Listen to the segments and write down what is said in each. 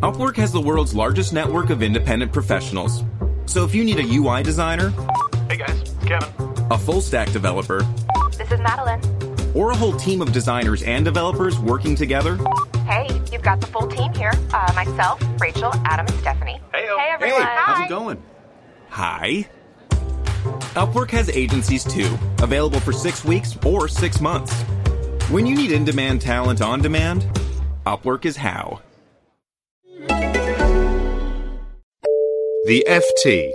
Upwork has the world's largest network of independent professionals. So if you need a UI designer, Hey guys, Kevin. a full stack developer, This is Madeline. or a whole team of designers and developers working together, Hey, you've got the full team here. Uh, myself, Rachel, Adam, and Stephanie. Heyo. Hey, everyone. Hey, how's it going? Hi. Upwork has agencies too, available for six weeks or six months. When you need in demand talent on demand, Upwork is how. The FT.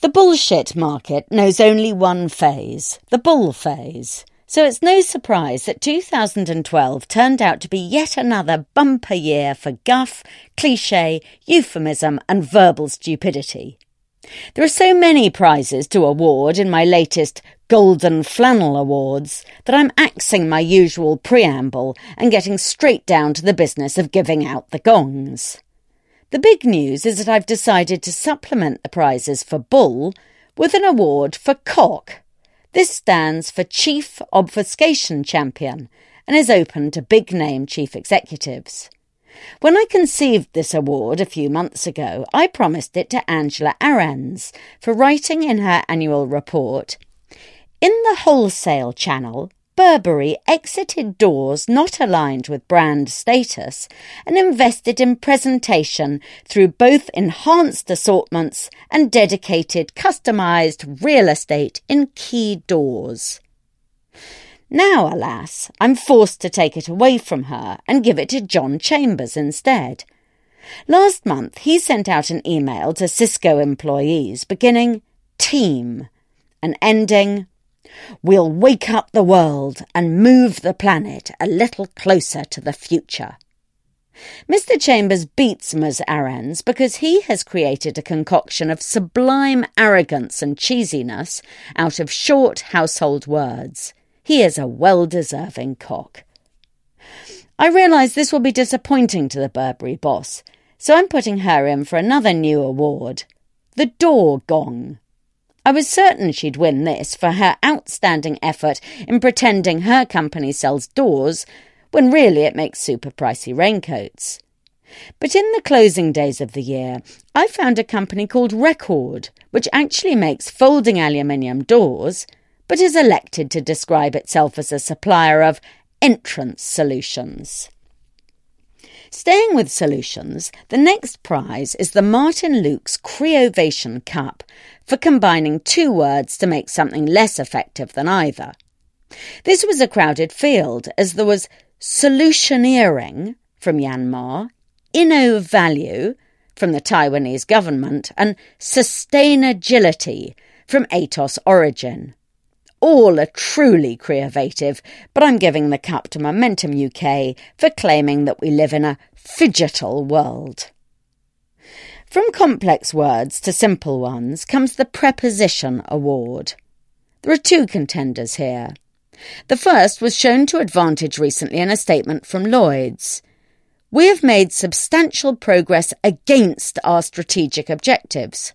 The bullshit market knows only one phase, the bull phase. So it's no surprise that 2012 turned out to be yet another bumper year for guff, cliche, euphemism, and verbal stupidity. There are so many prizes to award in my latest Golden Flannel Awards that I'm axing my usual preamble and getting straight down to the business of giving out the gongs. The big news is that I've decided to supplement the prizes for Bull with an award for Cock. This stands for Chief Obfuscation Champion and is open to big name chief executives. When I conceived this award a few months ago, I promised it to Angela Ahrendts for writing in her annual report In the wholesale channel, Burberry exited doors not aligned with brand status and invested in presentation through both enhanced assortments and dedicated customized real estate in key doors. Now, alas, I'm forced to take it away from her and give it to John Chambers instead. Last month, he sent out an email to Cisco employees beginning Team and ending We'll wake up the world and move the planet a little closer to the future. Mr. Chambers beats Ms. Ahrendts because he has created a concoction of sublime arrogance and cheesiness out of short household words. He is a well deserving cock. I realise this will be disappointing to the Burberry boss, so I'm putting her in for another new award the Door Gong. I was certain she'd win this for her outstanding effort in pretending her company sells doors when really it makes super pricey raincoats. But in the closing days of the year, I found a company called Record, which actually makes folding aluminium doors, but is elected to describe itself as a supplier of entrance solutions. Staying with solutions, the next prize is the Martin Luke's Creovation Cup for combining two words to make something less effective than either. This was a crowded field as there was solutioneering from Myanmar, inno value from the Taiwanese government, and sustainability from Atos Origin. All are truly creative, but I'm giving the cup to Momentum UK for claiming that we live in a phygital world. From complex words to simple ones comes the Preposition Award. There are two contenders here. The first was shown to advantage recently in a statement from Lloyds. We have made substantial progress against our strategic objectives,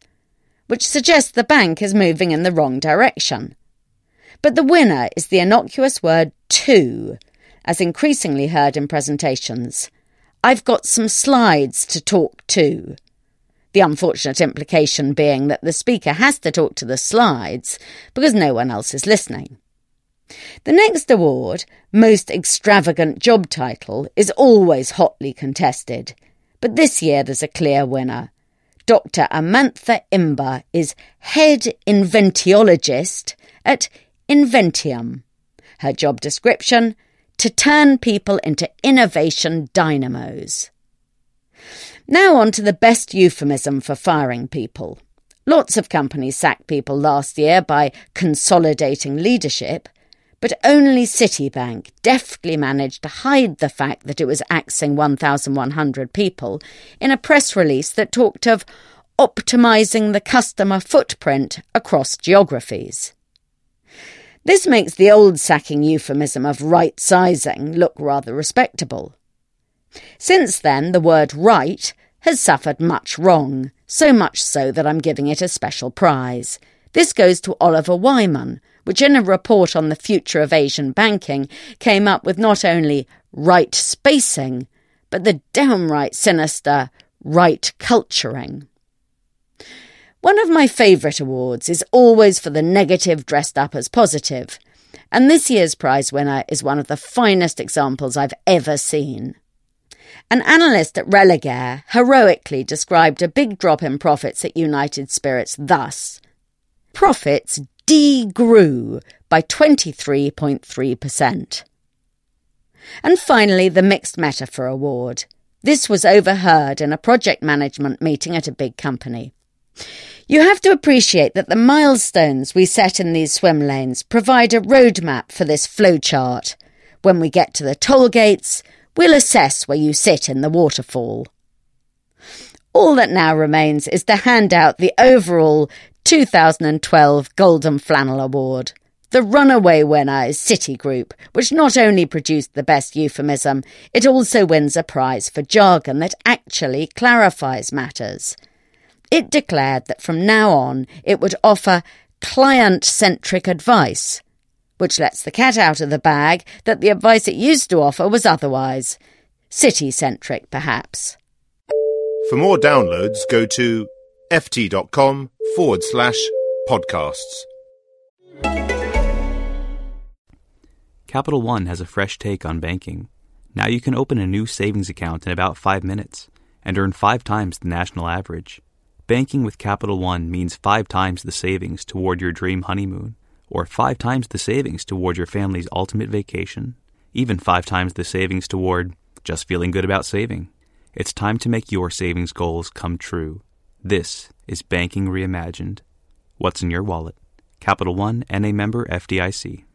which suggests the bank is moving in the wrong direction. But the winner is the innocuous word to, as increasingly heard in presentations. I've got some slides to talk to. The unfortunate implication being that the speaker has to talk to the slides because no one else is listening. The next award, Most Extravagant Job Title, is always hotly contested, but this year there's a clear winner. Dr. Amantha Imber is Head Inventiologist at Inventium. Her job description to turn people into innovation dynamos. Now on to the best euphemism for firing people. Lots of companies sacked people last year by consolidating leadership, but only Citibank deftly managed to hide the fact that it was axing 1,100 people in a press release that talked of optimising the customer footprint across geographies. This makes the old sacking euphemism of right sizing look rather respectable. Since then, the word right has suffered much wrong, so much so that I'm giving it a special prize. This goes to Oliver Wyman, which in a report on the future of Asian banking came up with not only right spacing, but the downright sinister right culturing. One of my favourite awards is always for the negative dressed up as positive, and this year's prize winner is one of the finest examples I've ever seen. An analyst at Religare heroically described a big drop in profits at United Spirits thus Profits degrew by 23.3%. And finally, the Mixed Metaphor Award. This was overheard in a project management meeting at a big company. You have to appreciate that the milestones we set in these swim lanes provide a roadmap for this flowchart. When we get to the toll gates, we'll assess where you sit in the waterfall. All that now remains is to hand out the overall 2012 Golden Flannel Award. The runaway winner is Citigroup, which not only produced the best euphemism, it also wins a prize for jargon that actually clarifies matters. It declared that from now on it would offer client centric advice, which lets the cat out of the bag that the advice it used to offer was otherwise city centric, perhaps. For more downloads, go to ft.com forward slash podcasts. Capital One has a fresh take on banking. Now you can open a new savings account in about five minutes and earn five times the national average. Banking with Capital One means five times the savings toward your dream honeymoon, or five times the savings toward your family's ultimate vacation, even five times the savings toward just feeling good about saving. It's time to make your savings goals come true. This is Banking Reimagined. What's in your wallet? Capital One and a member FDIC.